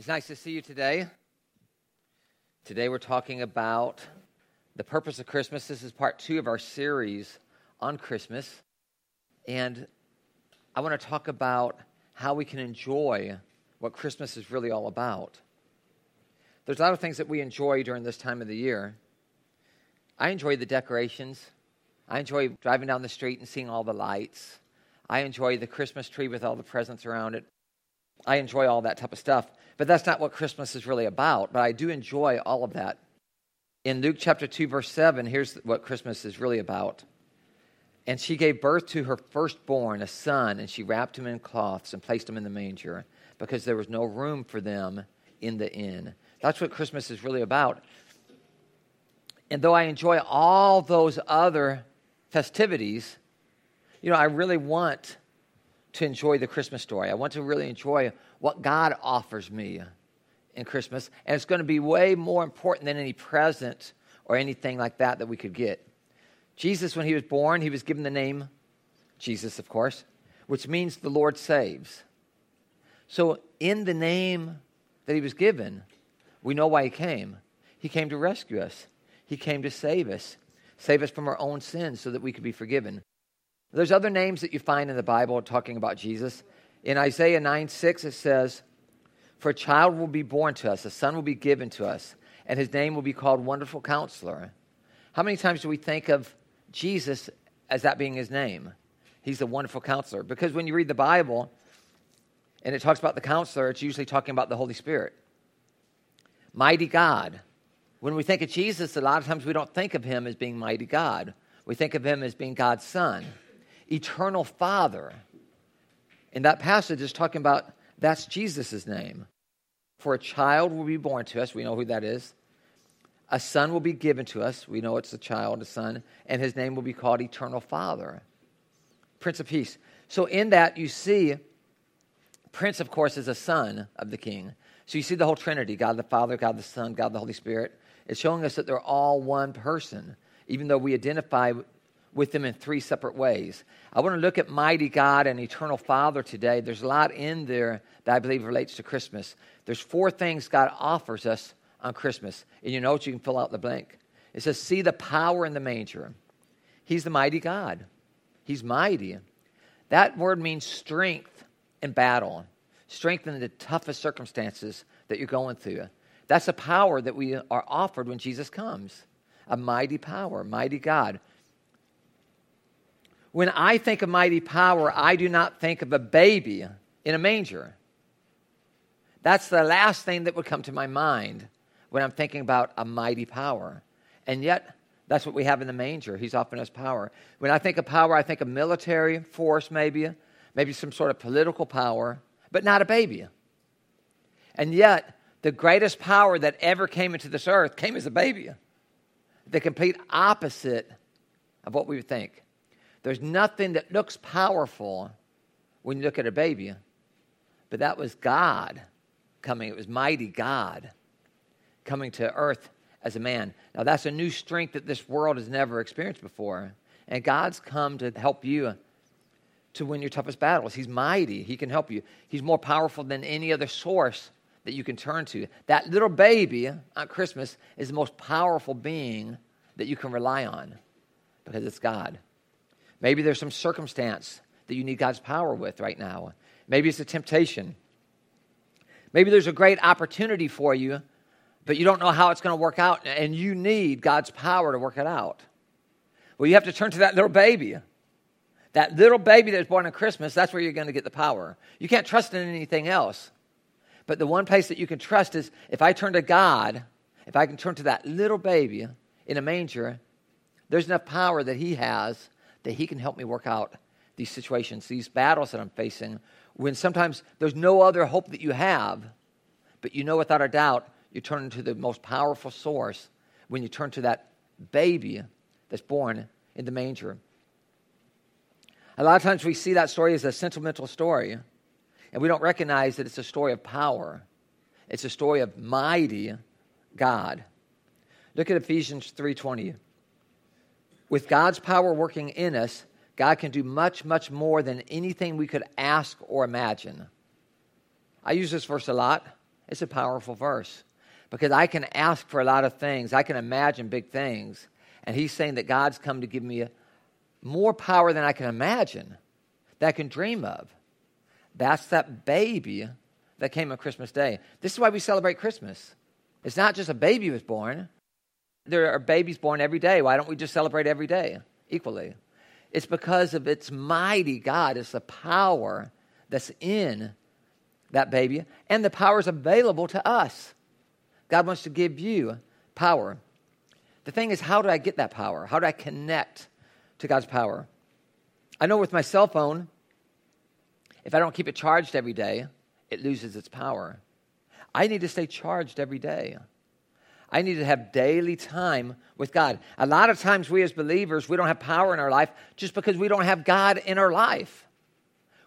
It's nice to see you today. Today we're talking about the purpose of Christmas. This is part two of our series on Christmas. And I want to talk about how we can enjoy what Christmas is really all about. There's a lot of things that we enjoy during this time of the year. I enjoy the decorations. I enjoy driving down the street and seeing all the lights. I enjoy the Christmas tree with all the presents around it. I enjoy all that type of stuff. But that's not what Christmas is really about. But I do enjoy all of that. In Luke chapter 2, verse 7, here's what Christmas is really about. And she gave birth to her firstborn, a son, and she wrapped him in cloths and placed him in the manger because there was no room for them in the inn. That's what Christmas is really about. And though I enjoy all those other festivities, you know, I really want to enjoy the Christmas story. I want to really enjoy what God offers me in Christmas. And it's going to be way more important than any present or anything like that that we could get. Jesus, when he was born, he was given the name Jesus, of course, which means the Lord saves. So, in the name that he was given, we know why he came. He came to rescue us, he came to save us, save us from our own sins so that we could be forgiven. There's other names that you find in the Bible talking about Jesus. In Isaiah 9 6, it says, For a child will be born to us, a son will be given to us, and his name will be called Wonderful Counselor. How many times do we think of Jesus as that being his name? He's the wonderful counselor. Because when you read the Bible and it talks about the counselor, it's usually talking about the Holy Spirit. Mighty God. When we think of Jesus, a lot of times we don't think of him as being mighty God. We think of him as being God's son eternal Father. In that passage is talking about that's Jesus' name. For a child will be born to us. We know who that is. A son will be given to us. We know it's a child, a son. And his name will be called Eternal Father, Prince of Peace. So in that, you see, Prince, of course, is a son of the king. So you see the whole Trinity God the Father, God the Son, God the Holy Spirit. It's showing us that they're all one person, even though we identify with them in three separate ways. I want to look at mighty God and eternal Father today. There's a lot in there that I believe relates to Christmas. There's four things God offers us on Christmas. In your notes, you can fill out the blank. It says, See the power in the manger. He's the mighty God, He's mighty. That word means strength in battle, strength in the toughest circumstances that you're going through. That's a power that we are offered when Jesus comes a mighty power, mighty God. When I think of mighty power, I do not think of a baby in a manger. That's the last thing that would come to my mind when I'm thinking about a mighty power. And yet, that's what we have in the manger. He's offering us power. When I think of power, I think of military force, maybe, maybe some sort of political power, but not a baby. And yet, the greatest power that ever came into this earth came as a baby. The complete opposite of what we would think. There's nothing that looks powerful when you look at a baby, but that was God coming. It was mighty God coming to earth as a man. Now, that's a new strength that this world has never experienced before. And God's come to help you to win your toughest battles. He's mighty, He can help you. He's more powerful than any other source that you can turn to. That little baby on Christmas is the most powerful being that you can rely on because it's God. Maybe there's some circumstance that you need God's power with right now. Maybe it's a temptation. Maybe there's a great opportunity for you, but you don't know how it's going to work out, and you need God's power to work it out. Well, you have to turn to that little baby. That little baby that was born on Christmas, that's where you're going to get the power. You can't trust in anything else. But the one place that you can trust is if I turn to God, if I can turn to that little baby in a manger, there's enough power that He has that He can help me work out these situations, these battles that I'm facing, when sometimes there's no other hope that you have, but you know without a doubt you turn to the most powerful source when you turn to that baby that's born in the manger. A lot of times we see that story as a sentimental story, and we don't recognize that it's a story of power. It's a story of mighty God. Look at Ephesians 3:20. With God's power working in us, God can do much, much more than anything we could ask or imagine. I use this verse a lot, It's a powerful verse because I can ask for a lot of things, I can imagine big things. And he's saying that God's come to give me more power than I can imagine, that I can dream of. That's that baby that came on Christmas Day. This is why we celebrate Christmas. It's not just a baby was born. There are babies born every day. Why don't we just celebrate every day equally? It's because of its mighty God. It's the power that's in that baby, and the power is available to us. God wants to give you power. The thing is, how do I get that power? How do I connect to God's power? I know with my cell phone, if I don't keep it charged every day, it loses its power. I need to stay charged every day. I need to have daily time with God. A lot of times, we as believers, we don't have power in our life just because we don't have God in our life.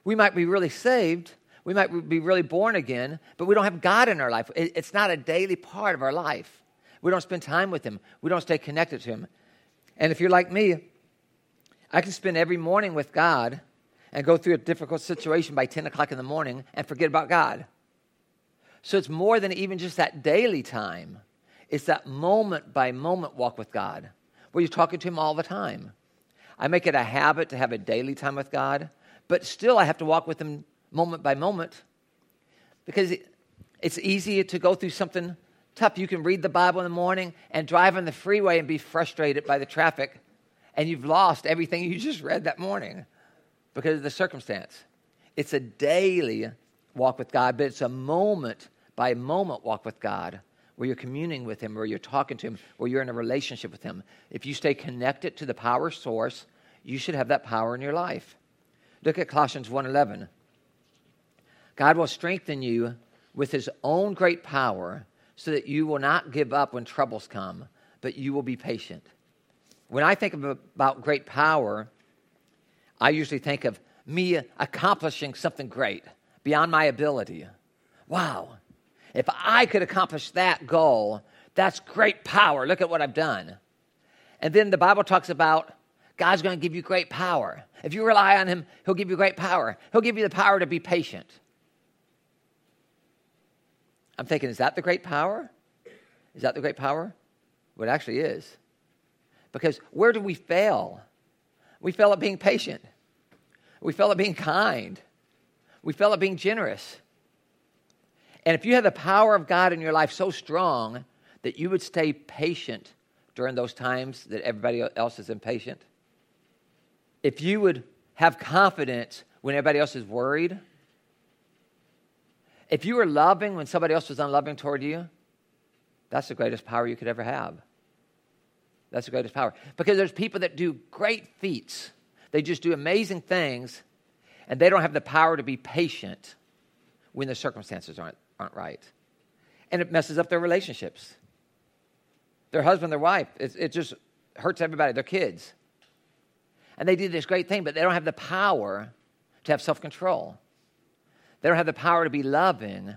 We might be really saved, we might be really born again, but we don't have God in our life. It's not a daily part of our life. We don't spend time with Him, we don't stay connected to Him. And if you're like me, I can spend every morning with God and go through a difficult situation by 10 o'clock in the morning and forget about God. So it's more than even just that daily time. It's that moment by moment walk with God where you're talking to Him all the time. I make it a habit to have a daily time with God, but still I have to walk with Him moment by moment because it's easier to go through something tough. You can read the Bible in the morning and drive on the freeway and be frustrated by the traffic, and you've lost everything you just read that morning because of the circumstance. It's a daily walk with God, but it's a moment by moment walk with God where you're communing with Him, where you're talking to Him, where you're in a relationship with Him. If you stay connected to the power source, you should have that power in your life. Look at Colossians 1:11. God will strengthen you with his own great power so that you will not give up when troubles come, but you will be patient. When I think about great power, I usually think of me accomplishing something great beyond my ability. Wow, if I could accomplish that goal, that's great power. Look at what I've done. And then the Bible talks about God's going to give you great power. If you rely on Him, He'll give you great power. He'll give you the power to be patient. I'm thinking, is that the great power? Is that the great power? Well, it actually is. Because where do we fail? We fail at being patient. We fail at being kind. We fail at being generous. And if you have the power of God in your life so strong that you would stay patient during those times that everybody else is impatient, if you would have confidence when everybody else is worried, if you were loving when somebody else was unloving toward you, that's the greatest power you could ever have. That's the greatest power. Because there's people that do great feats, they just do amazing things, and they don't have the power to be patient when the circumstances aren't, aren't right. And it messes up their relationships. Their husband, their wife, it, it just hurts everybody, their kids. And they do this great thing, but they don't have the power to have self control. They don't have the power to be loving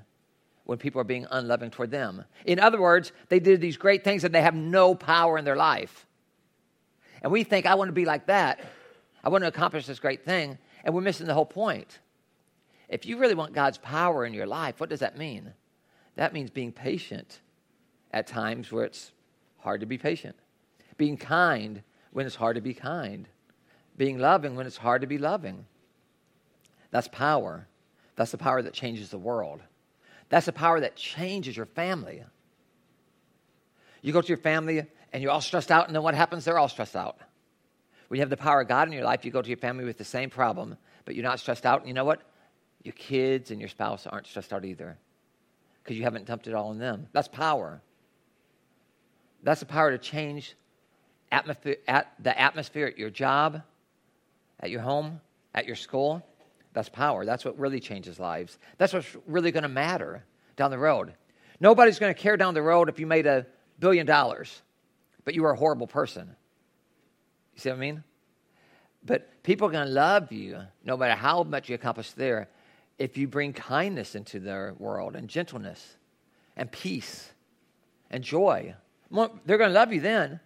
when people are being unloving toward them. In other words, they did these great things and they have no power in their life. And we think, I want to be like that. I want to accomplish this great thing. And we're missing the whole point. If you really want God's power in your life, what does that mean? That means being patient at times where it's hard to be patient, being kind when it's hard to be kind, being loving when it's hard to be loving. That's power. That's the power that changes the world. That's the power that changes your family. You go to your family and you're all stressed out, and then what happens? They're all stressed out. When you have the power of God in your life, you go to your family with the same problem, but you're not stressed out. And you know what? Your kids and your spouse aren't stressed out either because you haven't dumped it all on them. That's power. That's the power to change atmosphere, at the atmosphere at your job, at your home, at your school. That's power. That's what really changes lives. That's what's really going to matter down the road. Nobody's going to care down the road if you made a billion dollars, but you were a horrible person. You see what I mean? But people are going to love you no matter how much you accomplish there if you bring kindness into their world and gentleness and peace and joy. They're going to love you then.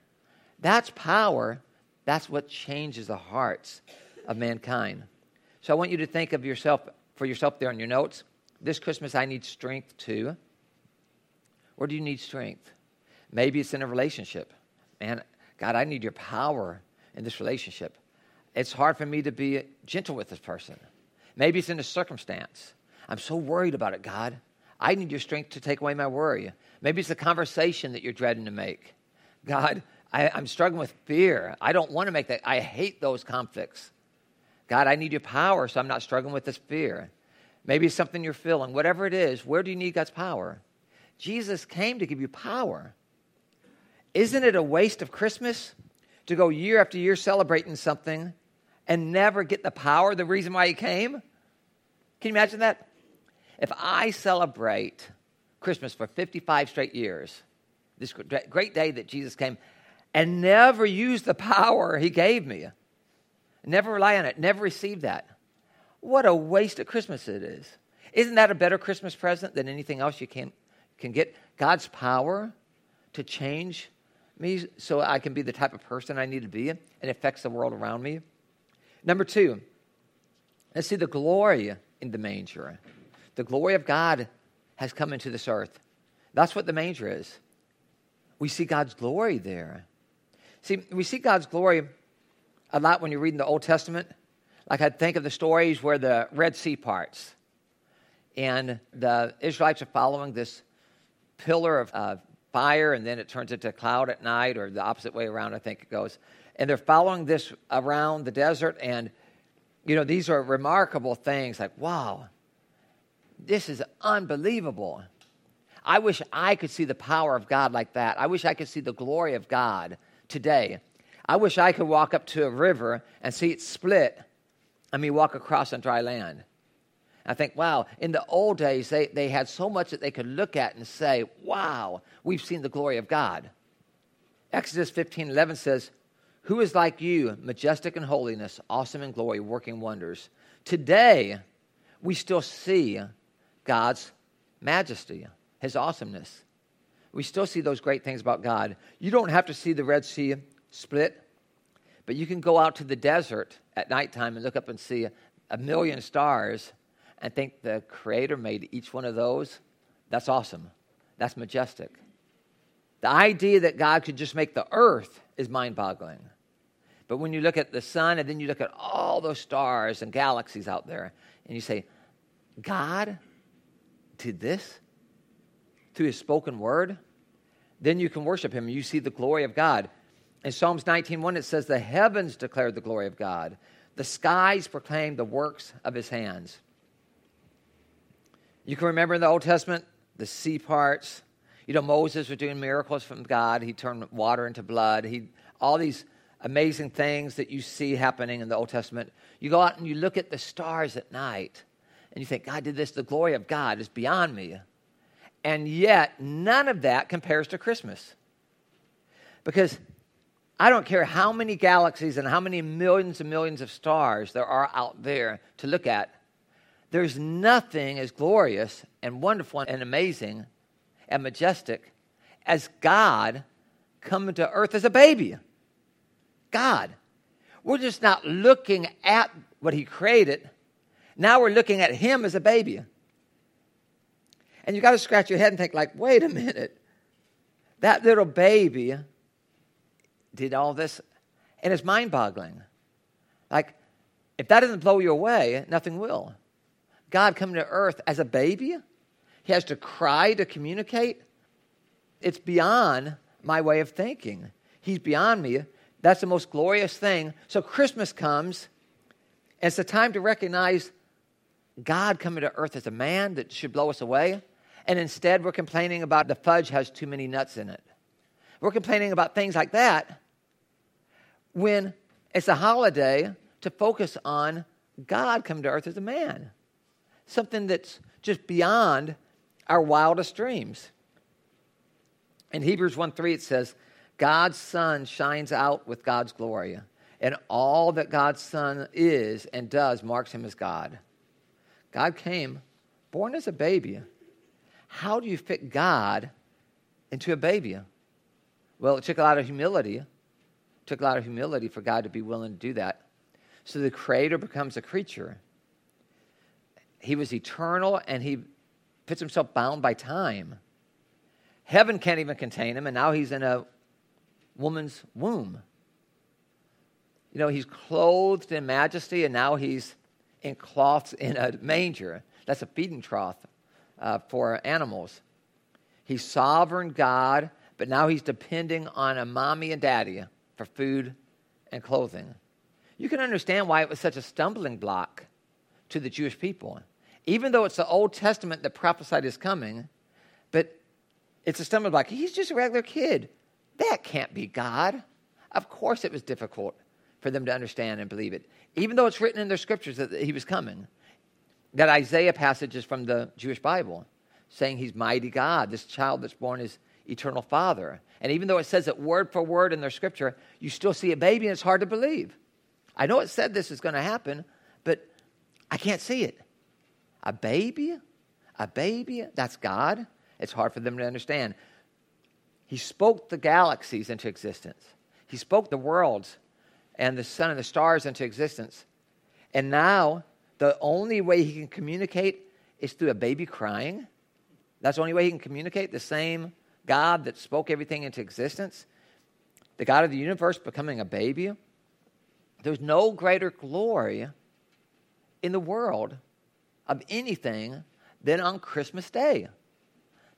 That's power. That's what changes the hearts of mankind. So I want you to think of yourself, for yourself there on your notes. This Christmas, I need strength too. Where do you need strength? Maybe it's in a relationship. Man, God, I need your power in this relationship. It's hard for me to be gentle with this person. Maybe it's in a circumstance. I'm so worried about it, God. I need your strength to take away my worry. Maybe it's a conversation that you're dreading to make. God, I, am struggling with fear. I don't want to make that. I hate those conflicts. God, I need your power so I'm not struggling with this fear. Maybe it's something you're feeling. Whatever it is, where do you need God's power? Jesus came to give you power. Isn't it a waste of Christmas to go year after year celebrating something and never get the power, the reason why he came? Can you imagine that? If I celebrate Christmas for 55 straight years, this great day that Jesus came, and never use the power he gave me, never rely on it, never receive that, what a waste of Christmas it is. Isn't that a better Christmas present than anything else you can, can get? God's power to change me so I can be the type of person I need to be and affects the world around me. Number two, let's see the glory in the manger. The glory of God has come into this earth. That's what the manger is. We see God's glory there. See, we see God's glory a lot when you're reading the Old Testament. Like I think of the stories where the Red Sea parts, and the Israelites are following this pillar of uh, fire, and then it turns into a cloud at night, or the opposite way around, I think it goes. And they're following this around the desert, and you know, these are remarkable things like, wow, this is unbelievable. I wish I could see the power of God like that. I wish I could see the glory of God today. I wish I could walk up to a river and see it split and me walk across on dry land. I think, wow, in the old days, they, they had so much that they could look at and say, wow, we've seen the glory of God. Exodus 15 11 says, Who is like you, majestic in holiness, awesome in glory, working wonders? Today, we still see God's majesty, his awesomeness. We still see those great things about God. You don't have to see the Red Sea split, but you can go out to the desert at nighttime and look up and see a million stars and think the Creator made each one of those. That's awesome. That's majestic. The idea that God could just make the earth is mind boggling. But when you look at the sun and then you look at all those stars and galaxies out there, and you say, God did this through his spoken word, then you can worship him. You see the glory of God. In Psalms 19:1 it says the heavens declare the glory of God. The skies proclaim the works of his hands. You can remember in the Old Testament the sea parts. You know Moses was doing miracles from God. He turned water into blood. He all these amazing things that you see happening in the Old Testament. You go out and you look at the stars at night and you think God did this. The glory of God is beyond me. And yet none of that compares to Christmas. Because I don't care how many galaxies and how many millions and millions of stars there are out there to look at. There's nothing as glorious and wonderful and amazing and majestic as God coming to earth as a baby. God. We're just not looking at what He created. Now we're looking at Him as a baby. And you got to scratch your head and think, like, wait a minute. That little baby did all this. And it's mind boggling. Like, if that doesn't blow you away, nothing will. God coming to earth as a baby, he has to cry to communicate. It's beyond my way of thinking. He's beyond me. That's the most glorious thing. So Christmas comes, and it's a time to recognize God coming to earth as a man that should blow us away. And instead, we're complaining about the fudge has too many nuts in it. We're complaining about things like that when it's a holiday to focus on God coming to earth as a man. Something that's just beyond our wildest dreams. In Hebrews 1 3, it says, God's Son shines out with God's glory, and all that God's Son is and does marks him as God. God came born as a baby. How do you fit God into a baby? Well, it took a lot of humility. It took a lot of humility for God to be willing to do that. So the creator becomes a creature. He was eternal and he puts himself bound by time. Heaven can't even contain him, and now he's in a woman's womb. You know, he's clothed in majesty, and now he's in cloths in a manger. That's a feeding trough uh, for animals. He's sovereign God, but now he's depending on a mommy and daddy for food and clothing. You can understand why it was such a stumbling block to the Jewish people. Even though it's the Old Testament that prophesied his coming, but it's a stumbling block. He's just a regular kid. That can't be God. Of course, it was difficult for them to understand and believe it. Even though it's written in their scriptures that he was coming, that Isaiah passage is from the Jewish Bible saying he's mighty God. This child that's born is eternal Father. And even though it says it word for word in their scripture, you still see a baby and it's hard to believe. I know it said this is going to happen, but I can't see it. A baby? A baby? That's God? It's hard for them to understand. He spoke the galaxies into existence, He spoke the worlds and the sun and the stars into existence. And now, the only way He can communicate is through a baby crying. That's the only way He can communicate. The same God that spoke everything into existence, the God of the universe becoming a baby. There's no greater glory in the world of anything than on Christmas Day,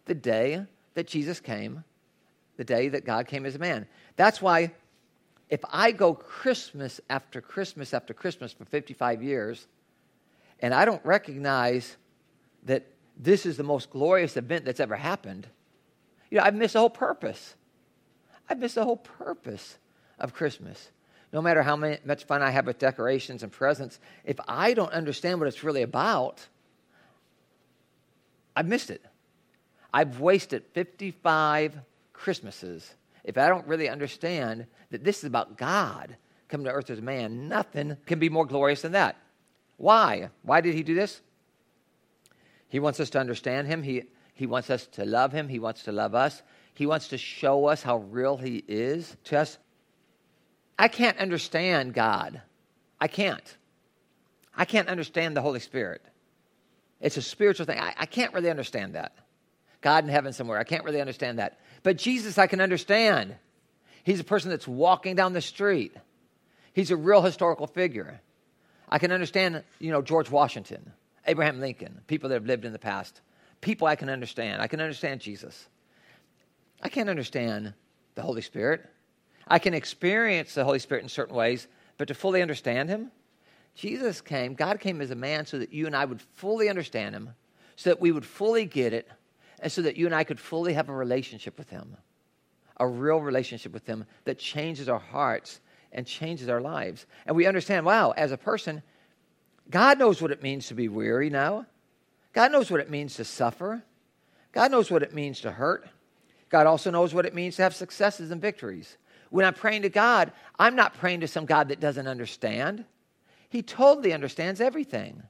the day that Jesus came, the day that God came as a man. That's why if I go Christmas after Christmas after Christmas for 55 years, and I don't recognize that this is the most glorious event that's ever happened, you know, I've missed the whole purpose. I've missed the whole purpose of Christmas no matter how many, much fun I have with decorations and presents, if I don't understand what it's really about, I've missed it. I've wasted 55 Christmases if I don't really understand that this is about God coming to earth as a man. Nothing can be more glorious than that. Why? Why did he do this? He wants us to understand him. He, he wants us to love him. He wants to love us. He wants to show us how real he is to us. I can't understand God. I can't. I can't understand the Holy Spirit. It's a spiritual thing. I, I, can't really understand that. God in heaven somewhere. I can't really understand that. But Jesus, I can understand. He's a person that's walking down the street. He's a real historical figure. I can understand, you know, George Washington, Abraham Lincoln, people that have lived in the past. People I can understand. I can understand Jesus. I can't understand the Holy Spirit. I can experience the Holy Spirit in certain ways, but to fully understand Him, Jesus came, God came as a man so that you and I would fully understand Him, so that we would fully get it, and so that you and I could fully have a relationship with Him, a real relationship with Him that changes our hearts and changes our lives. And we understand, wow, as a person, God knows what it means to be weary now. God knows what it means to suffer. God knows what it means to hurt. God also knows what it means to have successes and victories. When I'm praying to God, I'm not praying to some God that doesn't understand. He totally understands everything.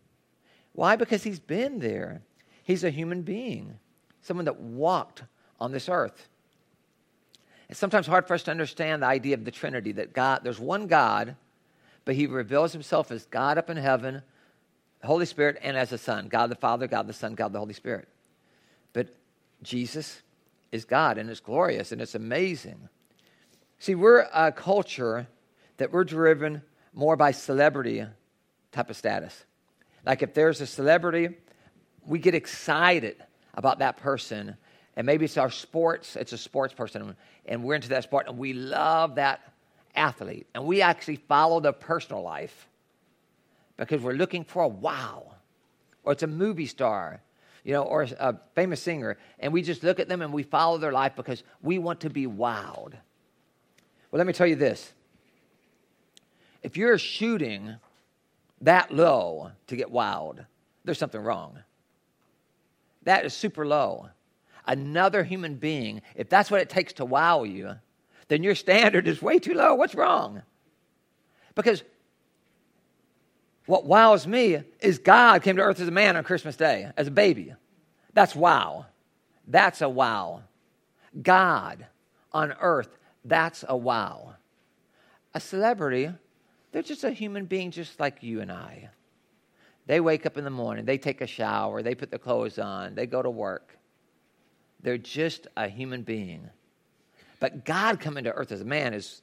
Why? Because he's been there. He's a human being, someone that walked on this earth. It's sometimes hard for us to understand the idea of the Trinity that God, there's one God, but he reveals himself as God up in heaven, Holy Spirit, and as a Son God the Father, God the Son, God the Holy Spirit. But Jesus is God, and it's glorious, and it's amazing. See, we're a culture that we're driven more by celebrity type of status. Like if there's a celebrity, we get excited about that person. And maybe it's our sports, it's a sports person, and we're into that sport, and we love that athlete. And we actually follow their personal life because we're looking for a wow. Or it's a movie star, you know, or a famous singer, and we just look at them and we follow their life because we want to be wowed. Well, let me tell you this. If you're shooting that low to get wowed, there's something wrong. That is super low. Another human being, if that's what it takes to wow you, then your standard is way too low. What's wrong? Because what wows me is God came to earth as a man on Christmas Day, as a baby. That's wow. That's a wow. God on earth that's a wow. A celebrity, they're just a human being just like you and I. They wake up in the morning, they take a shower, they put their clothes on, they go to work. They're just a human being. But God coming to earth as a man is,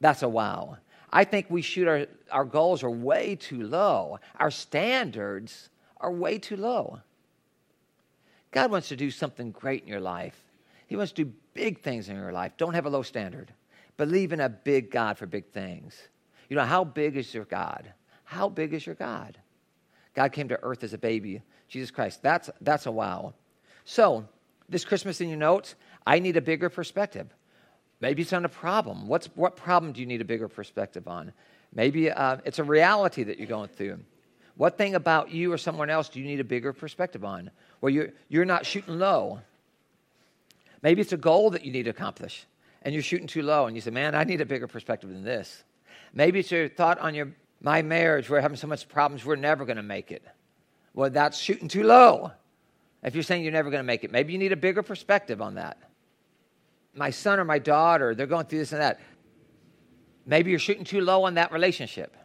that's a wow. I think we shoot our, our goals are way too low. Our standards are way too low. God wants to do something great in your life. He wants to do big things in your life. Don't have a low standard. Believe in a big God for big things. You know, how big is your God? How big is your God? God came to earth as a baby, Jesus Christ. That's, that's a wow. So, this Christmas in your notes, I need a bigger perspective. Maybe it's on a problem. What's, what problem do you need a bigger perspective on? Maybe uh, it's a reality that you're going through. What thing about you or someone else do you need a bigger perspective on? Where you're, you're not shooting low. Maybe it's a goal that you need to accomplish and you're shooting too low and you say, man, I need a bigger perspective than this. Maybe it's your thought on your my marriage, we're having so much problems, we're never going to make it. Well, that's shooting too low. If you're saying you're never going to make it, maybe you need a bigger perspective on that. My son or my daughter, they're going through this and that. Maybe you're shooting too low on that relationship.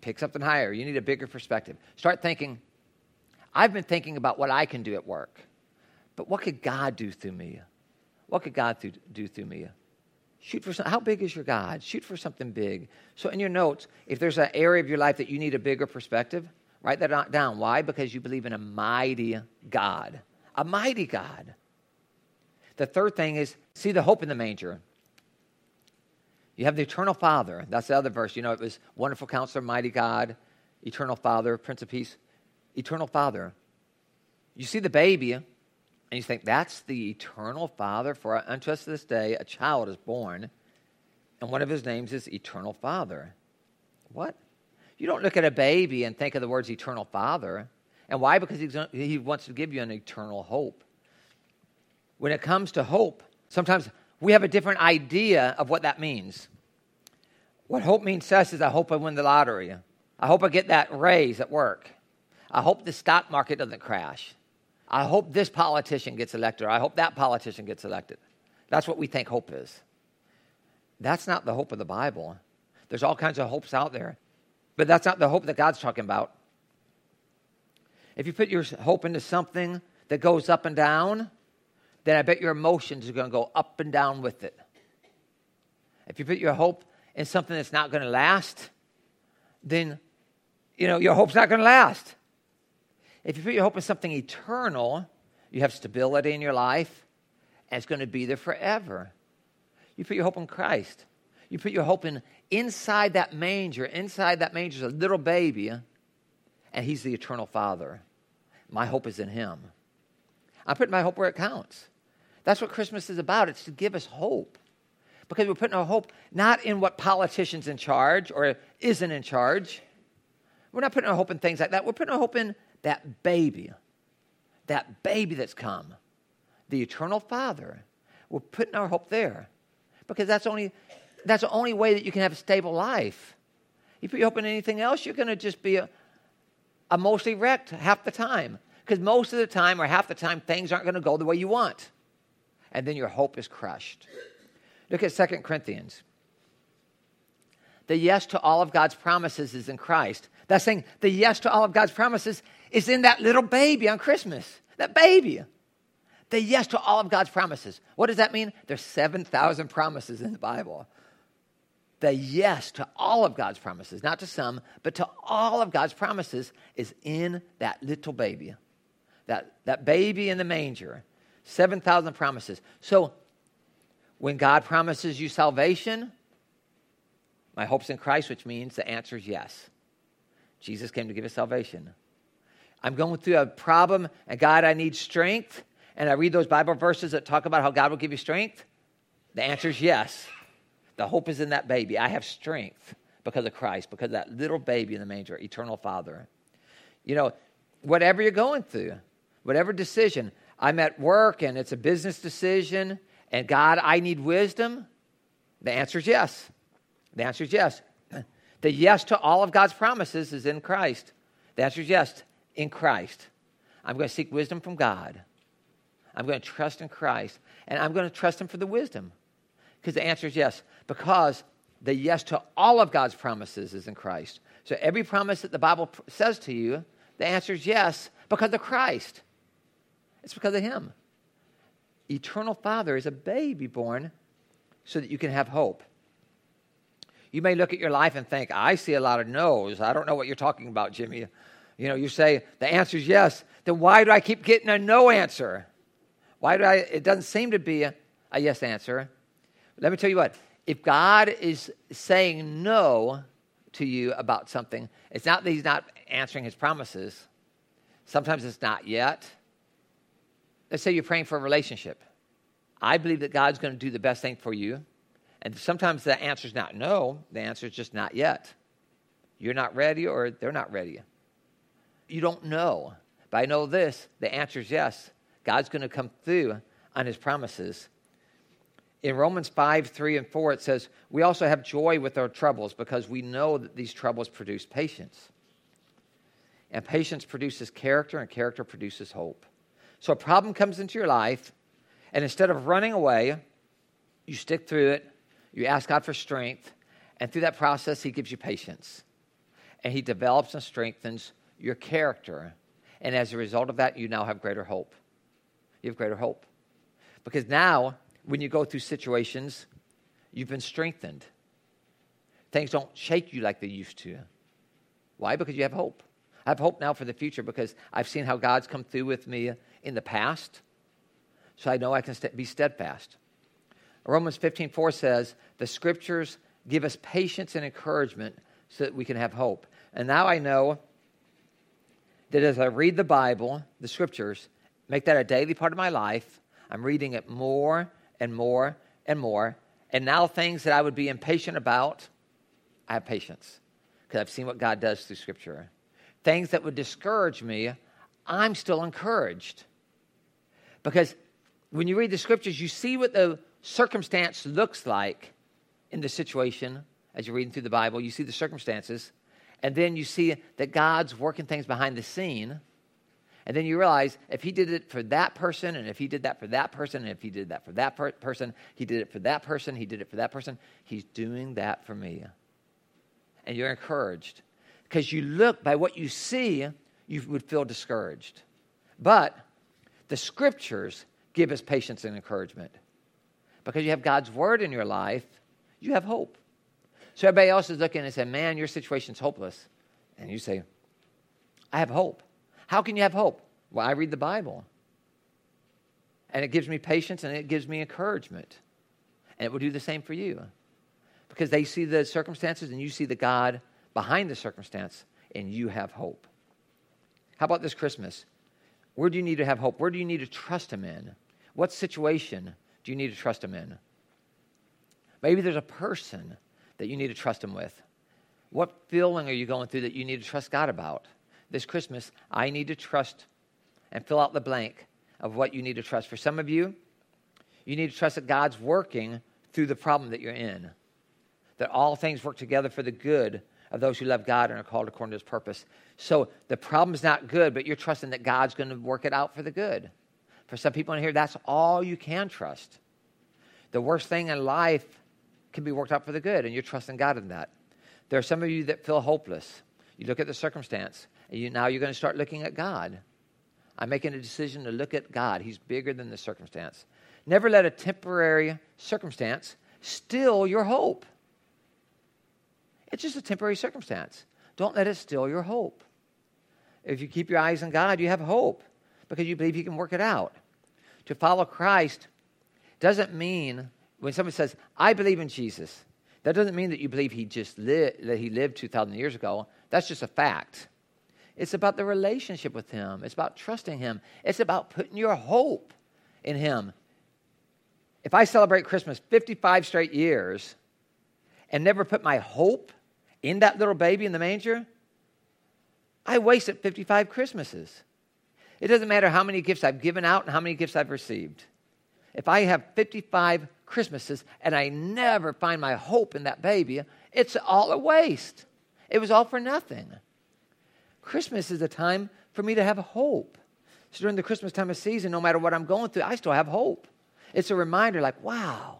Pick something higher. You need a bigger perspective. Start thinking, I've been thinking about what I can do at work, but what could God do through me? What could God do through me? Shoot for some, how big is your God? Shoot for something big. So in your notes, if there's an area of your life that you need a bigger perspective, write that down. Why? Because you believe in a mighty God. A mighty God. The third thing is see the hope in the manger. You have the eternal Father. That's the other verse. You know, it was wonderful counselor, mighty God, eternal Father, Prince of Peace. Eternal Father. You see the baby, and you think, that's the eternal Father. For unto us this day a child is born, and one of his names is Eternal Father. What? You don't look at a baby and think of the words Eternal Father. And why? Because he wants to give you an eternal hope. When it comes to hope, sometimes we have a different idea of what that means. What hope means to us is I hope I win the lottery. I hope I get that raise at work. I hope the stock market doesn't crash. I hope this politician gets elected, or I hope that politician gets elected. That's what we think hope is. That's not the hope of the Bible. There's all kinds of hopes out there, but that's not the hope that God's talking about. If you put your hope into something that goes up and down, then I bet your emotions are going to go up and down with it. If you put your hope in something that's not going to last, then you know your hope's not going to last. If you put your hope in something eternal, you have stability in your life, and it's going to be there forever. You put your hope in Christ. You put your hope in inside that manger. Inside that manger is a little baby, and He's the eternal Father. My hope is in Him. I'm putting my hope where it counts. That's what Christmas is about. It's to give us hope. Because we're putting our hope not in what politician's in charge or isn't in charge. We're not putting our hope in things like that. We're putting our hope in that baby, that baby that's come, the eternal Father. We're putting our hope there because that's only that's the only way that you can have a stable life. If you hope in anything else, you're going to just be a, a mostly wrecked half the time because most of the time or half the time things aren't going to go the way you want, and then your hope is crushed. Look at Second Corinthians. The yes to all of God's promises is in Christ. That's saying the yes to all of God's promises is in that little baby on Christmas. That baby. The yes to all of God's promises. What does that mean? There's 7,000 promises in the Bible. The yes to all of God's promises, not to some, but to all of God's promises, is in that little baby. That, that baby in the manger. 7,000 promises. So when God promises you salvation, my hope's in Christ, which means the answer is yes. Jesus came to give us salvation. I'm going through a problem, and God, I need strength. And I read those Bible verses that talk about how God will give you strength. The answer is yes. The hope is in that baby. I have strength because of Christ, because of that little baby in the manger, eternal Father. You know, whatever you're going through, whatever decision, I'm at work and it's a business decision, and God, I need wisdom. The answer is yes. The answer is yes. The yes to all of God's promises is in Christ. The answer is yes, in Christ. I'm going to seek wisdom from God. I'm going to trust in Christ. And I'm going to trust Him for the wisdom. Because the answer is yes. Because the yes to all of God's promises is in Christ. So every promise that the Bible says to you, the answer is yes because of Christ. It's because of Him. eternal Father is a baby born so that you can have hope. You may look at your life and think, I see a lot of no's. I don't know what you're talking about, Jimmy. You know, you say the answer is yes. Then why do I keep getting a no answer? Why do I? It doesn't seem to be a, a yes answer. Let me tell you what. If God is saying no to you about something, it's not that He's not answering His promises. Sometimes it's not yet. Let's say you're praying for a relationship. I believe that God's going to do the best thing for you. And sometimes the answer is not no, the answer is just not yet. You're not ready or they're not ready. You don't know. But I know this the answer is yes. God's going to come through on his promises. In Romans 5, 3, and 4, it says, We also have joy with our troubles because we know that these troubles produce patience. And patience produces character, and character produces hope. So a problem comes into your life, and instead of running away, you stick through it, you ask God for strength, and through that process, He gives you patience. And He develops and strengthens your character. And as a result of that, you now have greater hope. You have greater hope. Because now, when you go through situations, you've been strengthened. Things don't shake you like they used to. Why? Because you have hope. I have hope now for the future because I've seen how God's come through with me in the past, so I know I can st- be steadfast. Romans 15 4 says, The scriptures give us patience and encouragement so that we can have hope. And now I know that as I read the Bible, the scriptures, make that a daily part of my life, I'm reading it more and more and more. And now things that I would be impatient about, I have patience because I've seen what God does through scripture. Things that would discourage me, I'm still encouraged because when you read the scriptures, you see what the circumstance looks like in the situation as you're reading through the Bible. You see the circumstances, and then you see that God's working things behind the scene. And then you realize if he did it for that person, and if he did that for that person, and if he did that for that per- person, he did it for that person, he did it for that person, he's doing that for me. And you're encouraged. Because you look by what you see, you would feel discouraged. But the scriptures give us patience and encouragement. Because you have God's word in your life, you have hope. So everybody else is looking and saying, Man, your situation's hopeless. And you say, I have hope. How can you have hope? Well, I read the Bible. And it gives me patience and it gives me encouragement. And it will do the same for you. Because they see the circumstances and you see the God behind the circumstance and you have hope. How about this Christmas? Where do you need to have hope? Where do you need to trust Him in? What situation do you need to trust Him in? Maybe there's a person that you need to trust Him with. What feeling are you going through that you need to trust God about? This Christmas, I need to trust and fill out the blank of what you need to trust. For some of you, you need to trust that God's working through the problem that you're in, that all things work together for the good of those who love God and are called according to his purpose. So the problem's not good, but you're trusting that God's going to work it out for the good. For some people in here, that's all you can trust. The worst thing in life can be worked out for the good, and you're trusting God in that. There are some of you that feel hopeless. You look at the circumstance, and you, now you're going to start looking at God. I'm making a decision to look at God. He's bigger than the circumstance. Never let a temporary circumstance steal your hope. It's just a temporary circumstance. Don't let it steal your hope. If you keep your eyes on God, you have hope because you believe He can work it out. To follow Christ doesn't mean when somebody says, I believe in Jesus, that doesn't mean that you believe He just lived, that He lived 2,000 years ago. That's just a fact. It's about the relationship with Him, it's about trusting Him, it's about putting your hope in Him. If I celebrate Christmas 55 straight years and never put my hope in that little baby in the manger, I wasted 55 Christmases. It doesn't matter how many gifts I've given out and how many gifts I've received. If I have 55 Christmases and I never find my hope in that baby, it's all a waste. It was all for nothing. Christmas is a time for me to have hope. So during the Christmas time of season, no matter what I'm going through, I still have hope. It's a reminder like, wow,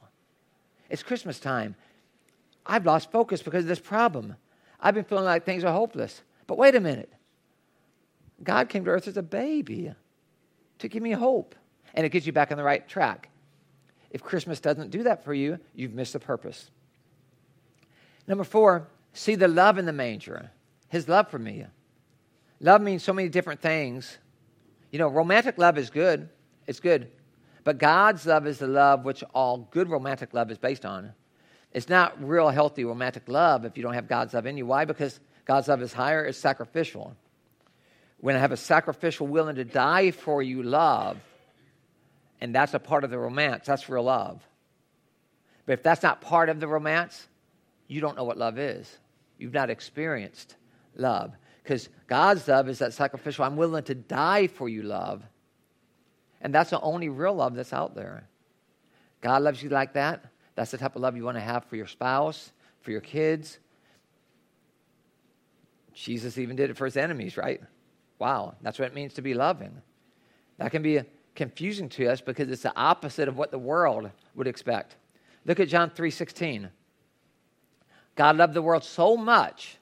it's Christmas time. I've lost focus because of this problem. I've been feeling like things are hopeless. But wait a minute. God came to earth as a baby to give me hope. and it gets you back on the right track. If Christmas doesn't do that for you, you've missed the purpose. Number four, see the love in the manger, his love for me. Love means so many different things. You know, romantic love is good, it's good. But God's love is the love which all good romantic love is based on. It's not real healthy romantic love if you don't have God's love in you. Why? Because God's love is higher, it's sacrificial. When I have a sacrificial, willing to die for you love, and that's a part of the romance, that's real love. But if that's not part of the romance, you don't know what love is. You've not experienced love. Because God's love is that sacrificial, I'm willing to die for you love. And that's the only real love that's out there. God loves you like that. That's the type of love you want to have for your spouse, for your kids. Jesus even did it for his enemies, right? Wow, that's what it means to be loving. That can be confusing to us because it's the opposite of what the world would expect. Look at John 3:16. God loved the world so much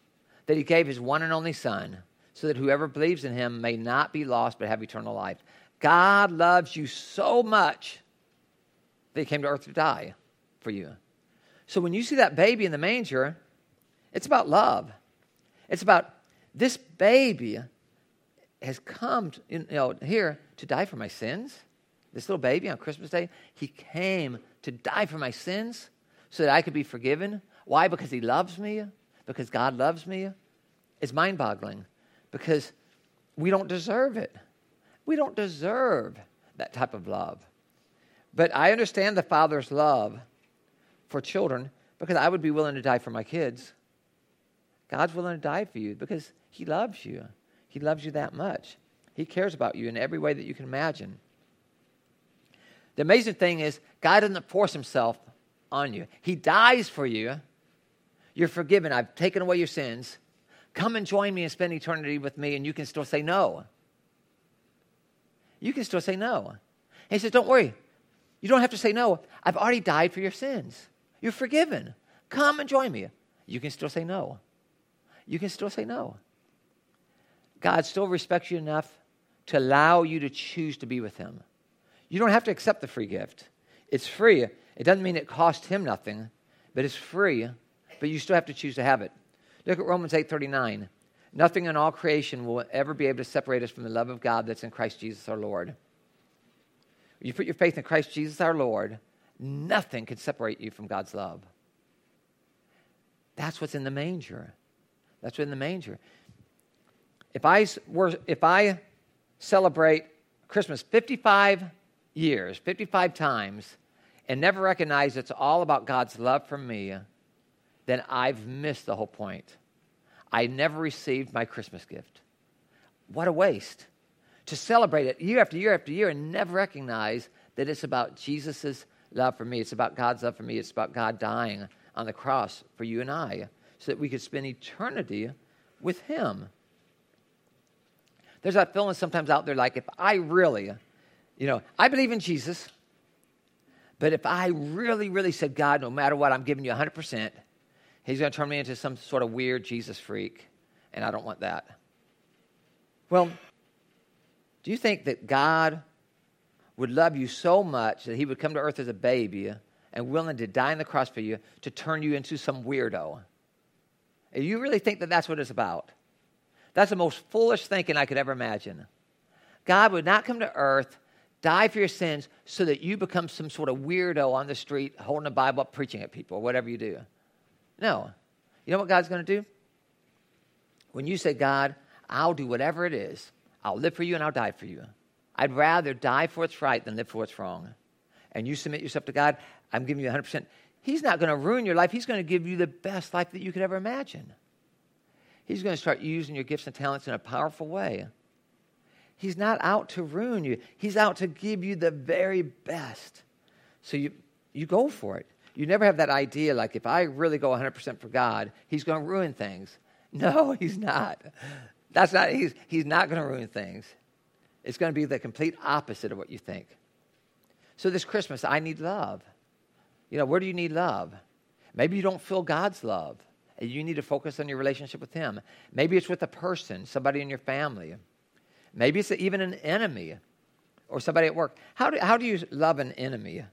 that he gave his one and only son so that whoever believes in him may not be lost but have eternal life. God loves you so much that he came to earth to die for you. So when you see that baby in the manger, it's about love. It's about this baby has come to, you know, here to die for my sins. This little baby on Christmas Day, he came to die for my sins so that I could be forgiven. Why? Because he loves me, because God loves me. It's mind boggling because we don't deserve it. We don't deserve that type of love. But I understand the Father's love for children because I would be willing to die for my kids. God's willing to die for you because He loves you. He loves you that much. He cares about you in every way that you can imagine. The amazing thing is, God doesn't force Himself on you, He dies for you. You're forgiven. I've taken away your sins. Come and join me and spend eternity with me, and you can still say no. You can still say no. And he says, Don't worry. You don't have to say no. I've already died for your sins. You're forgiven. Come and join me. You can still say no. You can still say no. God still respects you enough to allow you to choose to be with Him. You don't have to accept the free gift. It's free. It doesn't mean it cost Him nothing, but it's free, but you still have to choose to have it. Look at Romans 8:39. Nothing in all creation will ever be able to separate us from the love of God that's in Christ Jesus our Lord. You put your faith in Christ Jesus our Lord, nothing can separate you from God's love. That's what's in the manger. That's what's in the manger. If I, were, if I celebrate Christmas 55 years, 55 times, and never recognize it's all about God's love for me, then I've missed the whole point. I never received my Christmas gift. What a waste. To celebrate it year after year after year and never recognize that it's about Jesus' love for me. It's about God's love for me. It's about God dying on the cross for you and I so that we could spend eternity with Him. There's that feeling sometimes out there like if I really, you know, I believe in Jesus, but if I really, really said, God, no matter what, I'm giving you 100%, He's going to turn me into some sort of weird Jesus freak, and I don't want that. Well, do you think that God would love you so much that he would come to earth as a baby and willing to die on the cross for you to turn you into some weirdo? You really think that that's what it's about? That's the most foolish thinking I could ever imagine. God would not come to earth, die for your sins, so that you become some sort of weirdo on the street holding a Bible up, preaching at people, or whatever you do. No. You know what God's going to do? When you say, God, I'll do whatever it is, I'll live for you and I'll die for you. I'd rather die for what's right than live for what's wrong. And you submit yourself to God, I'm giving you 100%. He's not going to ruin your life. He's going to give you the best life that you could ever imagine. He's going to start using your gifts and talents in a powerful way. He's not out to ruin you, He's out to give you the very best. So you, you go for it. You never have that idea like, if I really go 100% for God, He's going to ruin things. No, He's not. That's not, He's, he's not going to ruin things. It's going to be the complete opposite of what you think. So this Christmas, I need love. You know, where do you need love? Maybe you don't feel God's love. You need to focus on your relationship with Him. Maybe it's with a person, somebody in your family. Maybe it's even an enemy or somebody at work. How do, how do you love an enemy?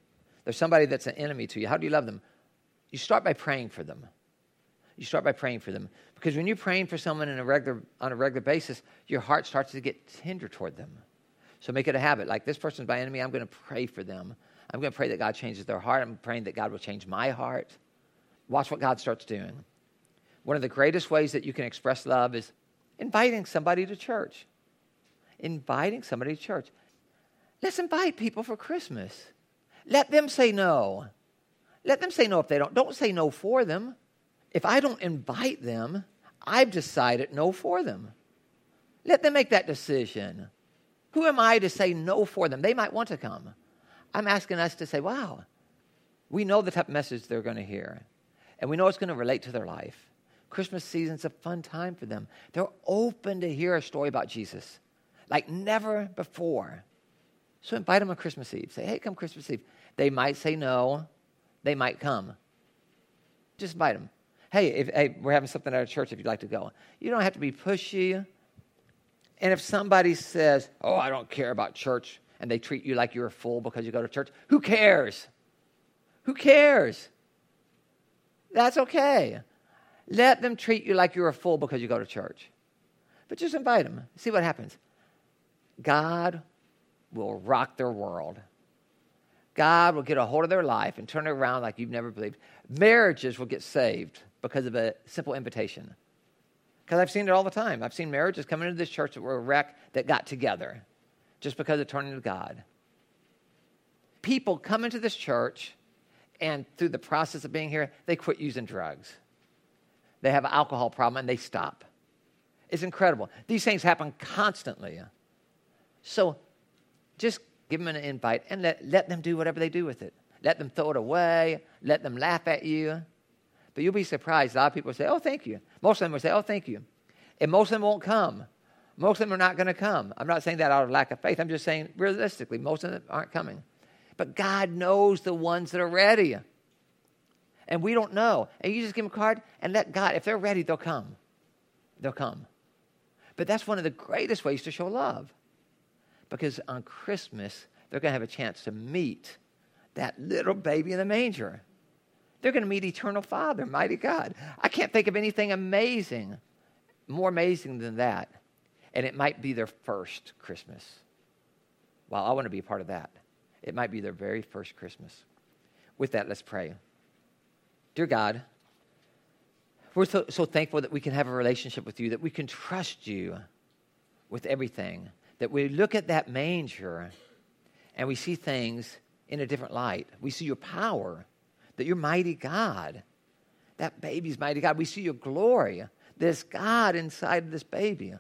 There's somebody that's an enemy to you. How do you love them? You start by praying for them. You start by praying for them. Because when you're praying for someone a regular, on a regular basis, your heart starts to get tender toward them. So make it a habit. Like this person's my enemy, I'm going to pray for them. I'm going to pray that God changes their heart. I'm praying that God will change my heart. Watch what God starts doing. One of the greatest ways that you can express love is inviting somebody to church. Inviting somebody to church. Let's invite people for Christmas. Let them say no. Let them say no if they don't. Don't say no for them. If I don't invite them, I've decided no for them. Let them make that decision. Who am I to say no for them? They might want to come. I'm asking us to say, wow, we know the type of message they're going to hear, and we know it's going to relate to their life. Christmas season's a fun time for them. They're open to hear a story about Jesus like never before. So invite them on Christmas Eve. Say, hey, come Christmas Eve. They might say no, they might come. Just invite them. Hey, if, hey, we're having something at our church if you'd like to go. You don't have to be pushy. And if somebody says, oh, I don't care about church, and they treat you like you're a fool because you go to church, who cares? Who cares? That's okay. Let them treat you like you're a fool because you go to church. But just invite them. See what happens. God will rock their world. God will get a hold of their life and turn it around like you've never believed. Marriages will get saved because of a simple invitation. Because I've seen it all the time. I've seen marriages come into this church that were a wreck that got together just because of turning to God. People come into this church and through the process of being here, they quit using drugs. They have an alcohol problem and they stop. It's incredible. These things happen constantly. So just give them an invite and let, let them do whatever they do with it. Let them throw it away, let them laugh at you. But you'll be surprised. A lot of people say, Oh, thank you. Most of them will say, Oh, thank you. And most of them won't come. Most of them are not going to come. I'm not saying that out of lack of faith. I'm just saying realistically, most of them aren't coming. But God knows the ones that are ready. And we don't know. And you just give them a card and let God, if they're ready, they'll come. They'll come. But that's one of the greatest ways to show love. Because on Christmas, they're going to have a chance to meet that little baby in the manger. They're going to meet eternal Father, mighty God. I can't think of anything amazing, more amazing than that. And it might be their first Christmas. Well, I want to be a part of that. It might be their very first Christmas. With that, let's pray. Dear God, we're so, so thankful that we can have a relationship with you, that we can trust you with everything, that we look at that manger and we see things in a different light. We see your power, that you're mighty God. That baby's mighty God. We see your glory, this God inside of this baby.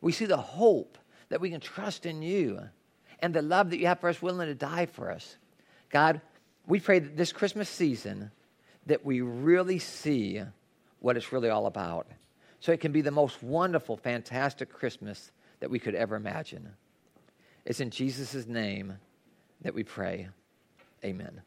We see the hope that we can trust in you and the love that you have for us, willing to die for us. God, we pray that this Christmas season that we really see what it's really all about. So it can be the most wonderful, fantastic Christmas that we could ever imagine. It's in Jesus' name that we pray. Amen.